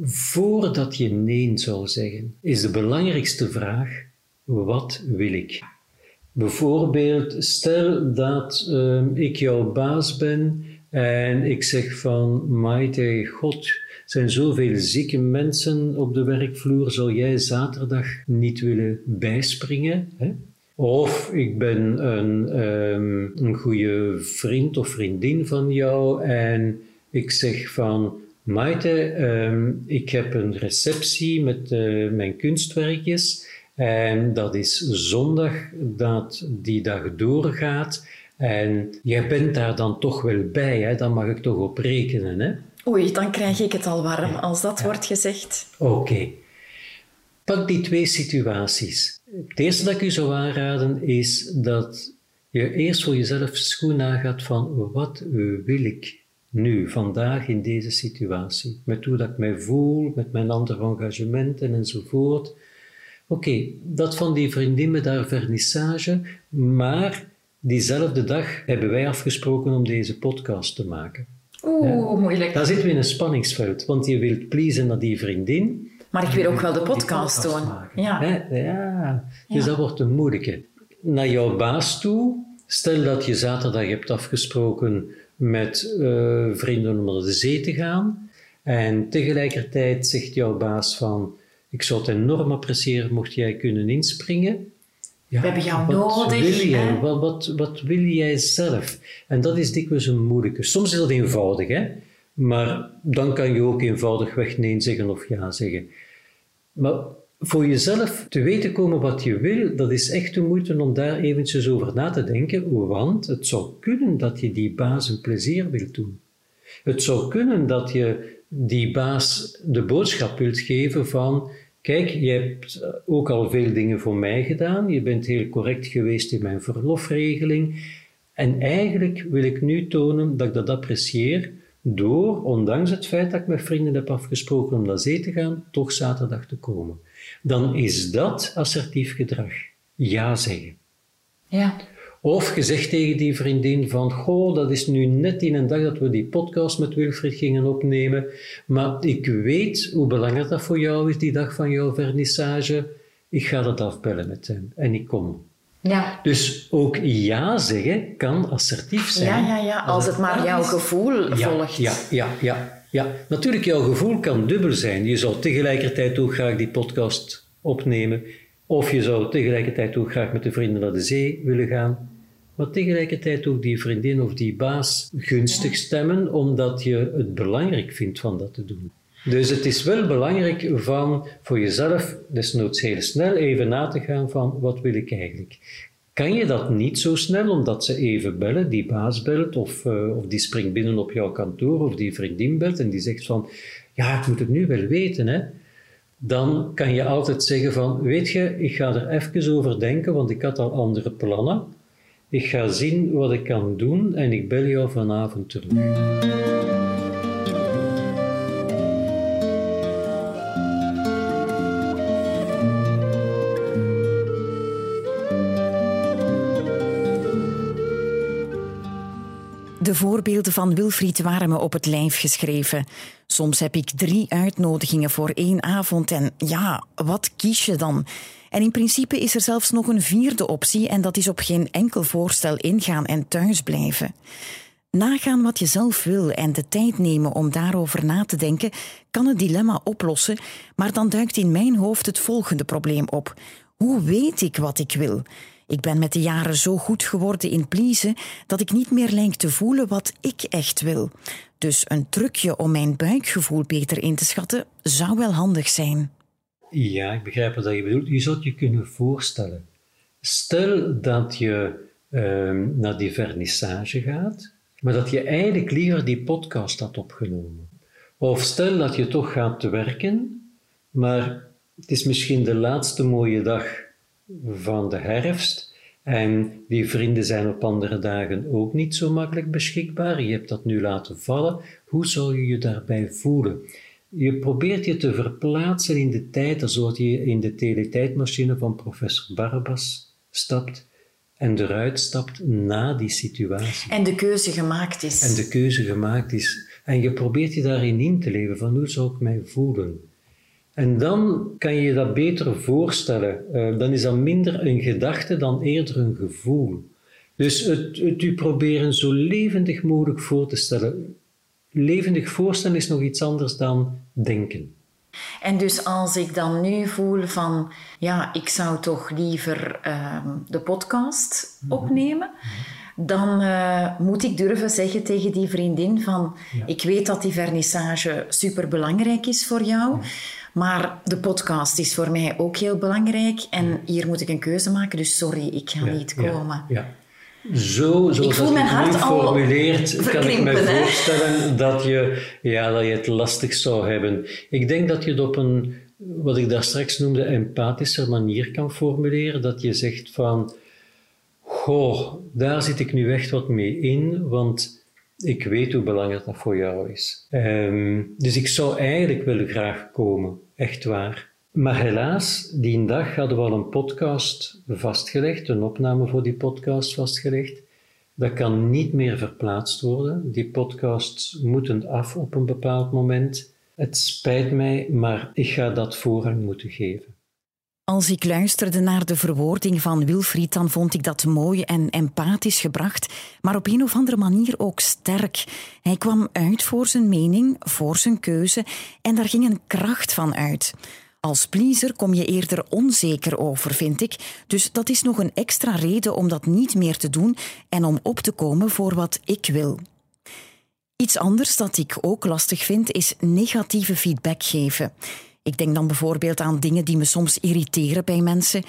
Voordat je nee zou zeggen, is de belangrijkste vraag: wat wil ik? Bijvoorbeeld, stel dat uh, ik jouw baas ben en ik zeg van Maite, God, zijn zoveel zieke mensen op de werkvloer, zou jij zaterdag niet willen bijspringen? Hè? Of ik ben een, um, een goede vriend of vriendin van jou en ik zeg van Maite, um, ik heb een receptie met uh, mijn kunstwerkjes en dat is zondag dat die dag doorgaat. En jij bent daar dan toch wel bij, hè? dan mag ik toch op rekenen. Hè? Oei, dan krijg ik het al warm als dat wordt gezegd. Oké. Pak die twee situaties. Het eerste dat ik u zou aanraden is dat je eerst voor jezelf schoen nagaat van wat wil ik nu, vandaag in deze situatie. Met hoe dat ik mij voel, met mijn andere engagementen enzovoort. Oké, dat van die vriendin met haar vernissage, maar diezelfde dag hebben wij afgesproken om deze podcast te maken. Oeh, moeilijk. Daar zitten we in een spanningsveld, want je wilt pleasen naar die vriendin. Maar ik wil ook wel de podcast, doen. Ja. ja, dus dat wordt een moeilijke. Naar jouw baas toe, stel dat je zaterdag hebt afgesproken met uh, vrienden om naar de zee te gaan. En tegelijkertijd zegt jouw baas van, ik zou het enorm appreciëren mocht jij kunnen inspringen. Ja, we hebben jou wat nodig. Wil jij, wat, wat, wat, wil jij zelf? En dat is dikwijls een moeilijke. Soms is dat eenvoudig, hè? maar dan kan je ook eenvoudigweg nee zeggen of ja zeggen. Maar voor jezelf te weten komen wat je wil, dat is echt de moeite om daar eventjes over na te denken, want het zou kunnen dat je die baas een plezier wilt doen. Het zou kunnen dat je die baas de boodschap wilt geven van Kijk, je hebt ook al veel dingen voor mij gedaan. Je bent heel correct geweest in mijn verlofregeling. En eigenlijk wil ik nu tonen dat ik dat apprecieer door, ondanks het feit dat ik met vrienden heb afgesproken om naar zee te gaan, toch zaterdag te komen. Dan is dat assertief gedrag. Ja zeggen. Ja. Of gezegd tegen die vriendin van, goh, dat is nu net in een dag dat we die podcast met Wilfried gingen opnemen, maar ik weet hoe belangrijk dat voor jou is, die dag van jouw vernissage. Ik ga dat afbellen met hem en ik kom. Ja. Dus ook ja zeggen kan assertief zijn. Ja, ja, ja. als, het, maar jouw gevoel volgt. Ja, ja, ja, ja. Natuurlijk, jouw gevoel kan dubbel zijn. Je zou tegelijkertijd ook graag die podcast opnemen. Of je zou tegelijkertijd ook graag met de vrienden naar de zee willen gaan maar tegelijkertijd ook die vriendin of die baas gunstig stemmen, omdat je het belangrijk vindt van dat te doen. Dus het is wel belangrijk van voor jezelf, desnoods heel snel, even na te gaan van wat wil ik eigenlijk. Kan je dat niet zo snel, omdat ze even bellen, die baas belt, of, uh, of die springt binnen op jouw kantoor, of die vriendin belt en die zegt van, ja, ik moet het nu wel weten, hè. Dan kan je altijd zeggen van, weet je, ik ga er even over denken, want ik had al andere plannen. Ik ga zien wat ik kan doen en ik bel jou vanavond terug. De voorbeelden van Wilfried waren me op het lijf geschreven. Soms heb ik drie uitnodigingen voor één avond en ja, wat kies je dan? En in principe is er zelfs nog een vierde optie en dat is op geen enkel voorstel ingaan en thuis blijven. Nagaan wat je zelf wil en de tijd nemen om daarover na te denken kan het dilemma oplossen, maar dan duikt in mijn hoofd het volgende probleem op. Hoe weet ik wat ik wil? Ik ben met de jaren zo goed geworden in pleasen dat ik niet meer lijk te voelen wat ik echt wil. Dus een trucje om mijn buikgevoel beter in te schatten zou wel handig zijn. Ja, ik begrijp wat je bedoelt. Je zult je kunnen voorstellen. Stel dat je ehm, naar die vernissage gaat, maar dat je eigenlijk liever die podcast had opgenomen. Of stel dat je toch gaat werken, maar het is misschien de laatste mooie dag van de herfst en die vrienden zijn op andere dagen ook niet zo makkelijk beschikbaar. Je hebt dat nu laten vallen. Hoe zou je je daarbij voelen? Je probeert je te verplaatsen in de tijd alsof je in de teletijdmachine van professor Barbas stapt en eruit stapt na die situatie. En de keuze gemaakt is. En de keuze gemaakt is. En je probeert je daarin in te leven van hoe zou ik mij voelen? En dan kan je je dat beter voorstellen. Uh, dan is dat minder een gedachte dan eerder een gevoel. Dus het, het u proberen zo levendig mogelijk voor te stellen. Levendig voorstellen is nog iets anders dan denken. En dus als ik dan nu voel van, ja, ik zou toch liever uh, de podcast mhm. opnemen, dan uh, moet ik durven zeggen tegen die vriendin van, ja. ik weet dat die vernissage super belangrijk is voor jou, ja. maar de podcast is voor mij ook heel belangrijk en hier moet ik een keuze maken, dus sorry, ik ga niet komen. Ja. Zo, zoals ik voel mijn hart formuleert, kan ik me voorstellen dat je, ja, dat je het lastig zou hebben. Ik denk dat je het op een, wat ik daar straks noemde, empathische manier kan formuleren. Dat je zegt van, goh, daar zit ik nu echt wat mee in, want ik weet hoe belangrijk dat voor jou is. Um, dus ik zou eigenlijk willen graag komen, echt waar. Maar helaas, die dag hadden we al een podcast vastgelegd, een opname voor die podcast vastgelegd. Dat kan niet meer verplaatst worden. Die podcasts moeten af op een bepaald moment. Het spijt mij, maar ik ga dat voorrang moeten geven. Als ik luisterde naar de verwoording van Wilfried, dan vond ik dat mooi en empathisch gebracht, maar op een of andere manier ook sterk. Hij kwam uit voor zijn mening, voor zijn keuze, en daar ging een kracht van uit. Als pleaser kom je eerder onzeker over, vind ik. Dus dat is nog een extra reden om dat niet meer te doen en om op te komen voor wat ik wil. Iets anders dat ik ook lastig vind is negatieve feedback geven. Ik denk dan bijvoorbeeld aan dingen die me soms irriteren bij mensen.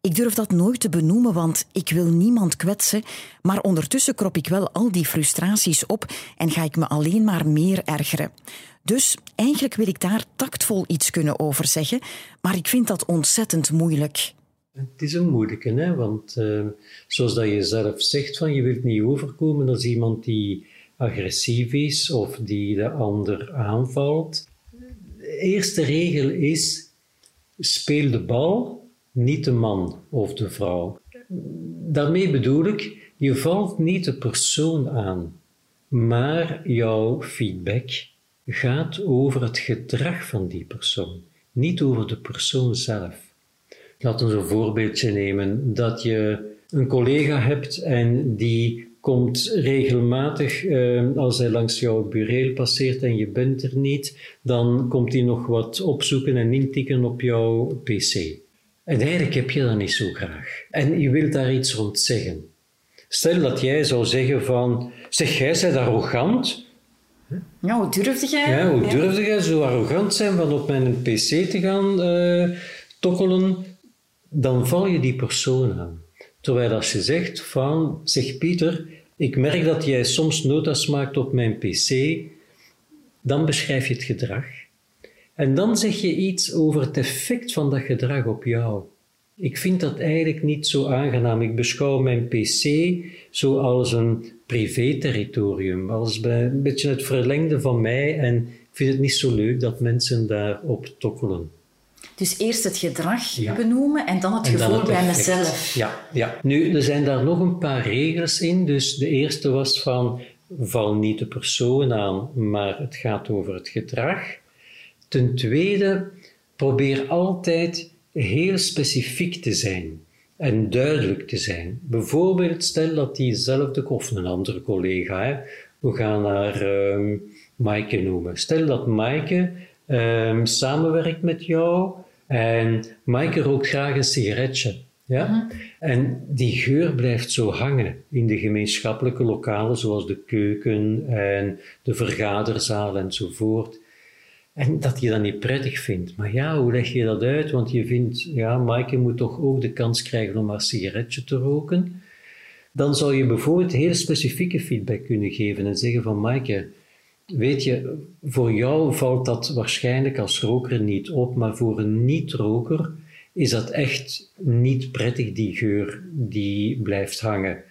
Ik durf dat nooit te benoemen, want ik wil niemand kwetsen, maar ondertussen krop ik wel al die frustraties op en ga ik me alleen maar meer ergeren. Dus eigenlijk wil ik daar tactvol iets kunnen over zeggen, maar ik vind dat ontzettend moeilijk. Het is een moeilijke, hè? want uh, zoals dat je zelf zegt, van je wilt niet overkomen als iemand die agressief is of die de ander aanvalt. De eerste regel is, speel de bal, niet de man of de vrouw. Daarmee bedoel ik, je valt niet de persoon aan, maar jouw feedback gaat over het gedrag van die persoon, niet over de persoon zelf. Laten we een voorbeeldje nemen dat je een collega hebt en die komt regelmatig, eh, als hij langs jouw bureel passeert en je bent er niet, dan komt hij nog wat opzoeken en intikken op jouw pc. En eigenlijk heb je dat niet zo graag. En je wilt daar iets rond zeggen. Stel dat jij zou zeggen van, zeg jij bent arrogant, ja, hoe durfde jij? Ja, hoe durfde jij zo arrogant zijn van op mijn pc te gaan uh, tokkelen? Dan val je die persoon aan. Terwijl als je zegt van, zeg Pieter, ik merk dat jij soms notas maakt op mijn pc, dan beschrijf je het gedrag. En dan zeg je iets over het effect van dat gedrag op jou. Ik vind dat eigenlijk niet zo aangenaam. Ik beschouw mijn pc zoals een privé-territorium, als een beetje het verlengde van mij en ik vind het niet zo leuk dat mensen daarop tokkelen. Dus eerst het gedrag benoemen en dan het gevoel bij mezelf. Ja, ja, nu er zijn daar nog een paar regels in. Dus de eerste was van val niet de persoon aan, maar het gaat over het gedrag. Ten tweede, probeer altijd heel specifiek te zijn en duidelijk te zijn. Bijvoorbeeld, stel dat diezelfde, of een andere collega, hè, we gaan naar um, Maaike noemen. Stel dat Maaike um, samenwerkt met jou en Maaike rookt graag een sigaretje. Ja? Mhm. En die geur blijft zo hangen in de gemeenschappelijke lokalen, zoals de keuken en de vergaderzaal enzovoort. En dat je dat niet prettig vindt. Maar ja, hoe leg je dat uit? Want je vindt, ja, Maaike moet toch ook de kans krijgen om haar sigaretje te roken. Dan zou je bijvoorbeeld heel specifieke feedback kunnen geven en zeggen van Maaike, weet je, voor jou valt dat waarschijnlijk als roker niet op, maar voor een niet-roker is dat echt niet prettig, die geur die blijft hangen.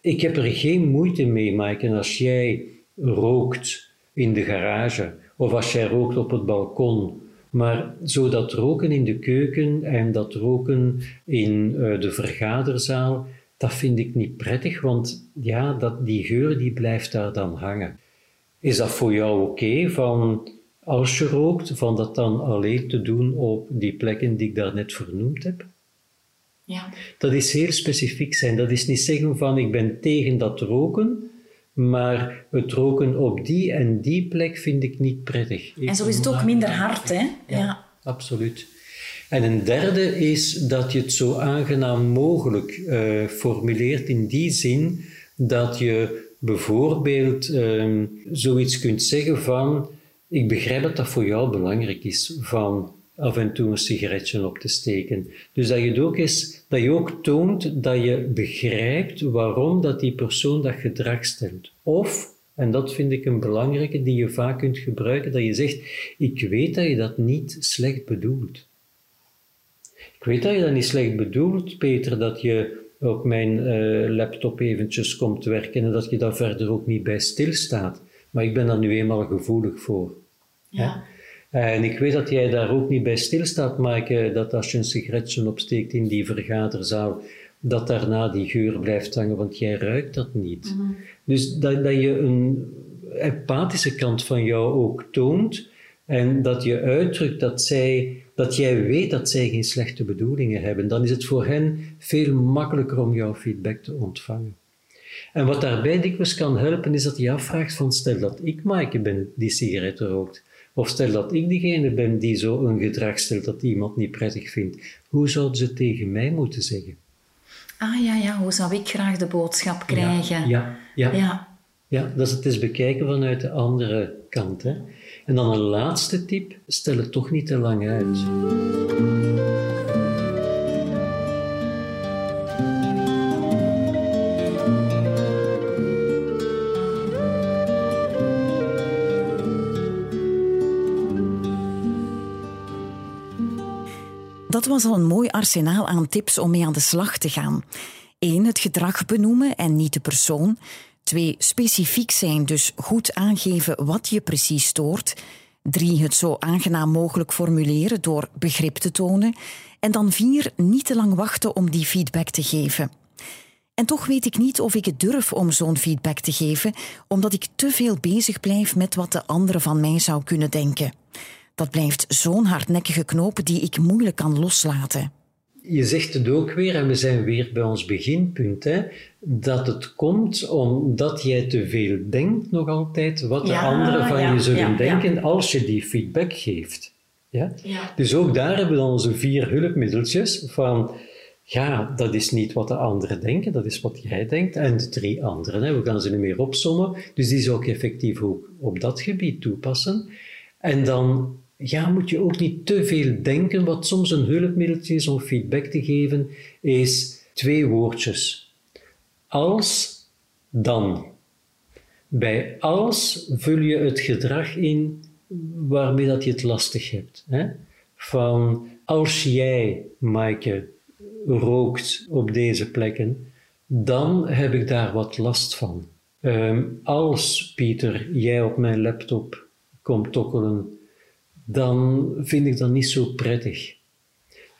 Ik heb er geen moeite mee, Maaike, als jij rookt in de garage of als jij rookt op het balkon. Maar zo dat roken in de keuken en dat roken in uh, de vergaderzaal, dat vind ik niet prettig, want ja, dat, die geur die blijft daar dan hangen. Is dat voor jou oké, van als je rookt, van dat dan alleen te doen op die plekken die ik daarnet vernoemd heb? Ja. Dat is heel specifiek zijn. Dat is niet zeggen van ik ben tegen dat roken, maar het roken op die en die plek vind ik niet prettig. en zo is het ook minder hard, hè? Ja, absoluut. En een derde is dat je het zo aangenaam mogelijk uh, formuleert in die zin dat je bijvoorbeeld uh, zoiets kunt zeggen van ik begrijp dat dat voor jou belangrijk is van af en toe een sigaretje op te steken. Dus dat je, ook is, dat je ook toont dat je begrijpt waarom dat die persoon dat gedrag stelt. Of, en dat vind ik een belangrijke die je vaak kunt gebruiken, dat je zegt, ik weet dat je dat niet slecht bedoelt. Ik weet dat je dat niet slecht bedoelt, Peter, dat je op mijn uh, laptop eventjes komt werken en dat je daar verder ook niet bij stilstaat. Maar ik ben daar nu eenmaal gevoelig voor. Ja. En ik weet dat jij daar ook niet bij stilstaat, maar dat als je een sigaretje opsteekt in die vergaderzaal, dat daarna die geur blijft hangen, want jij ruikt dat niet. Mhm. Dus dat, dat je een empathische kant van jou ook toont en dat je uitdrukt dat, zij, dat jij weet dat zij geen slechte bedoelingen hebben, dan is het voor hen veel makkelijker om jouw feedback te ontvangen. En wat daarbij dikwijls kan helpen, is dat je afvraagt van stel dat ik Maaike ben die sigaretten rookt, of stel dat ik degene ben die zo een gedrag stelt dat iemand niet prettig vindt. Hoe zouden ze tegen mij moeten zeggen? Ah ja, ja, hoe zou ik graag de boodschap krijgen? Ja, ja, ja. ja. dat is het eens bekijken vanuit de andere kant. Hè. En dan een laatste tip, stel het toch niet te lang uit. Was al een mooi arsenaal aan tips om mee aan de slag te gaan. 1. Het gedrag benoemen en niet de persoon. 2. Specifiek zijn, dus goed aangeven wat je precies stoort. 3. Het zo aangenaam mogelijk formuleren door begrip te tonen. En dan 4. Niet te lang wachten om die feedback te geven. En toch weet ik niet of ik het durf om zo'n feedback te geven, omdat ik te veel bezig blijf met wat de andere van mij zou kunnen denken. Dat blijft zo'n hardnekkige knoop die ik moeilijk kan loslaten. Je zegt het ook weer, en we zijn weer bij ons beginpunt, hè, dat het komt omdat jij te veel denkt nog altijd wat de anderen van je zullen denken als je die feedback geeft. Ja? Dus ook daar hebben we dan onze vier hulpmiddeltjes van, ja, dat is niet wat de anderen denken, dat is wat jij denkt. En de drie anderen, hè, we gaan ze niet meer opsommen, dus die zou ik effectief ook op dat gebied toepassen. En dan ja, moet je ook niet te veel denken. Wat soms een hulpmiddeltje is om feedback te geven, is twee woordjes. Als, dan. Bij als vul je het gedrag in waarmee dat je het lastig hebt. Hè? Van als jij, Maaike, rookt op deze plekken, dan heb ik daar wat last van. Ehm, als, Pieter, jij op mijn laptop komt tokkelen, dan vind ik dat niet zo prettig.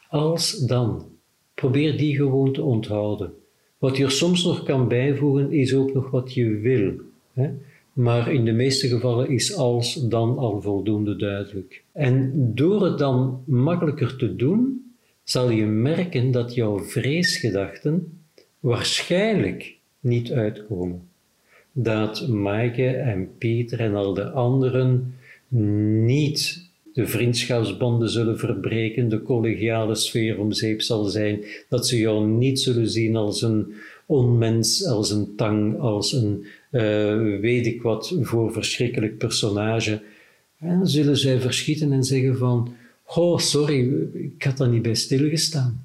Als dan, probeer die gewoon te onthouden. Wat je er soms nog kan bijvoegen, is ook nog wat je wil. Hè? Maar in de meeste gevallen is als dan al voldoende duidelijk. En door het dan makkelijker te doen, zal je merken dat jouw vreesgedachten waarschijnlijk niet uitkomen. Dat Maaike en Pieter en al de anderen niet de vriendschapsbanden zullen verbreken, de collegiale sfeer om zeep zal zijn, dat ze jou niet zullen zien als een onmens, als een tang, als een uh, weet ik wat voor verschrikkelijk personage. En dan zullen zij verschieten en zeggen van, oh sorry, ik had daar niet bij stilgestaan.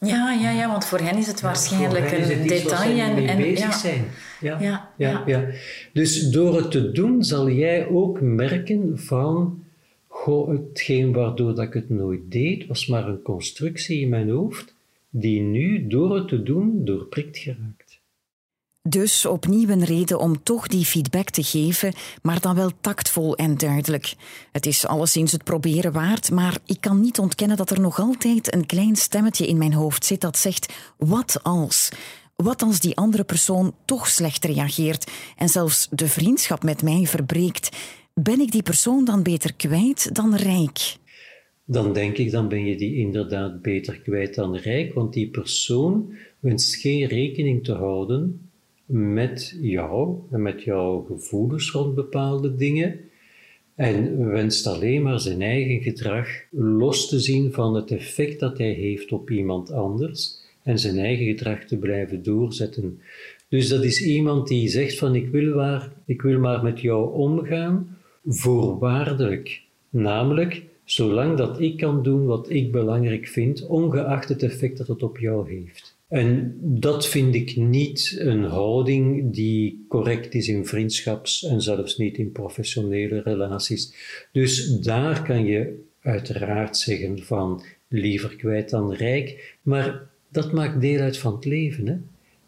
Ja, ja, ja, want voor hen is het waarschijnlijk een detail. En, en bezig ja. zijn. Ja, ja, ja, ja. Dus door het te doen zal jij ook merken van, hetgeen waardoor dat ik het nooit deed, was maar een constructie in mijn hoofd, die nu door het te doen doorprikt geraakt. Dus opnieuw een reden om toch die feedback te geven, maar dan wel tactvol en duidelijk. Het is alleszins het proberen waard, maar ik kan niet ontkennen dat er nog altijd een klein stemmetje in mijn hoofd zit dat zegt: wat als? Wat als die andere persoon toch slecht reageert en zelfs de vriendschap met mij verbreekt? Ben ik die persoon dan beter kwijt dan rijk? Dan denk ik, dan ben je die inderdaad beter kwijt dan rijk, want die persoon wenst geen rekening te houden met jou en met jouw gevoelens rond bepaalde dingen en wenst alleen maar zijn eigen gedrag los te zien van het effect dat hij heeft op iemand anders en zijn eigen gedrag te blijven doorzetten. Dus dat is iemand die zegt van ik wil maar, ik wil maar met jou omgaan, voorwaardelijk. Namelijk, zolang dat ik kan doen wat ik belangrijk vind, ongeacht het effect dat het op jou heeft. En dat vind ik niet een houding die correct is in vriendschaps- en zelfs niet in professionele relaties. Dus daar kan je uiteraard zeggen van liever kwijt dan rijk, maar dat maakt deel uit van het leven. Hè?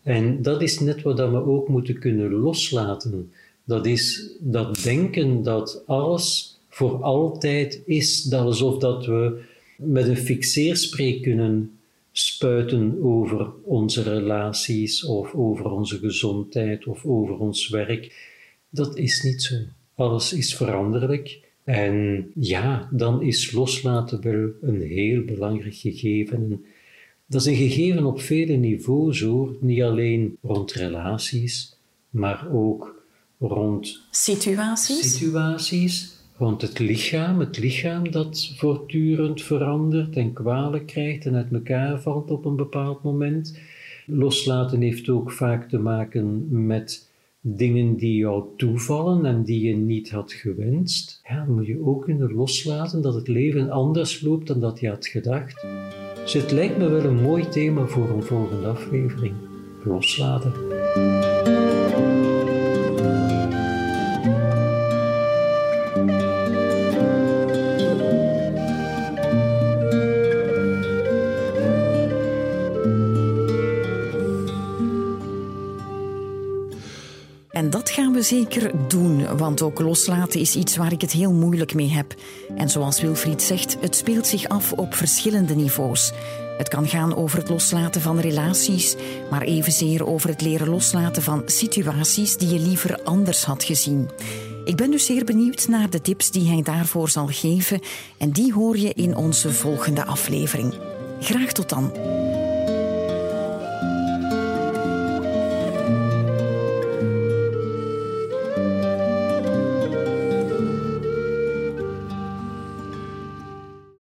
En dat is net wat we ook moeten kunnen loslaten. Dat is dat denken dat alles voor altijd is, dat alsof dat we met een fixeerspreek kunnen spuiten over onze relaties of over onze gezondheid of over ons werk. Dat is niet zo. Alles is veranderlijk. En ja, dan is loslaten wel een heel belangrijk gegeven. Dat is een gegeven op vele niveaus niet alleen rond relaties, maar ook rond situaties. situaties want het lichaam, het lichaam dat voortdurend verandert en kwalen krijgt en uit elkaar valt op een bepaald moment. Loslaten heeft ook vaak te maken met dingen die jou toevallen en die je niet had gewenst. Ja, dan moet je ook kunnen loslaten dat het leven anders loopt dan dat je had gedacht. Dus het lijkt me wel een mooi thema voor een volgende aflevering. Loslaten. Zeker doen, want ook loslaten is iets waar ik het heel moeilijk mee heb. En zoals Wilfried zegt, het speelt zich af op verschillende niveaus. Het kan gaan over het loslaten van relaties, maar evenzeer over het leren loslaten van situaties die je liever anders had gezien. Ik ben dus zeer benieuwd naar de tips die hij daarvoor zal geven en die hoor je in onze volgende aflevering. Graag tot dan.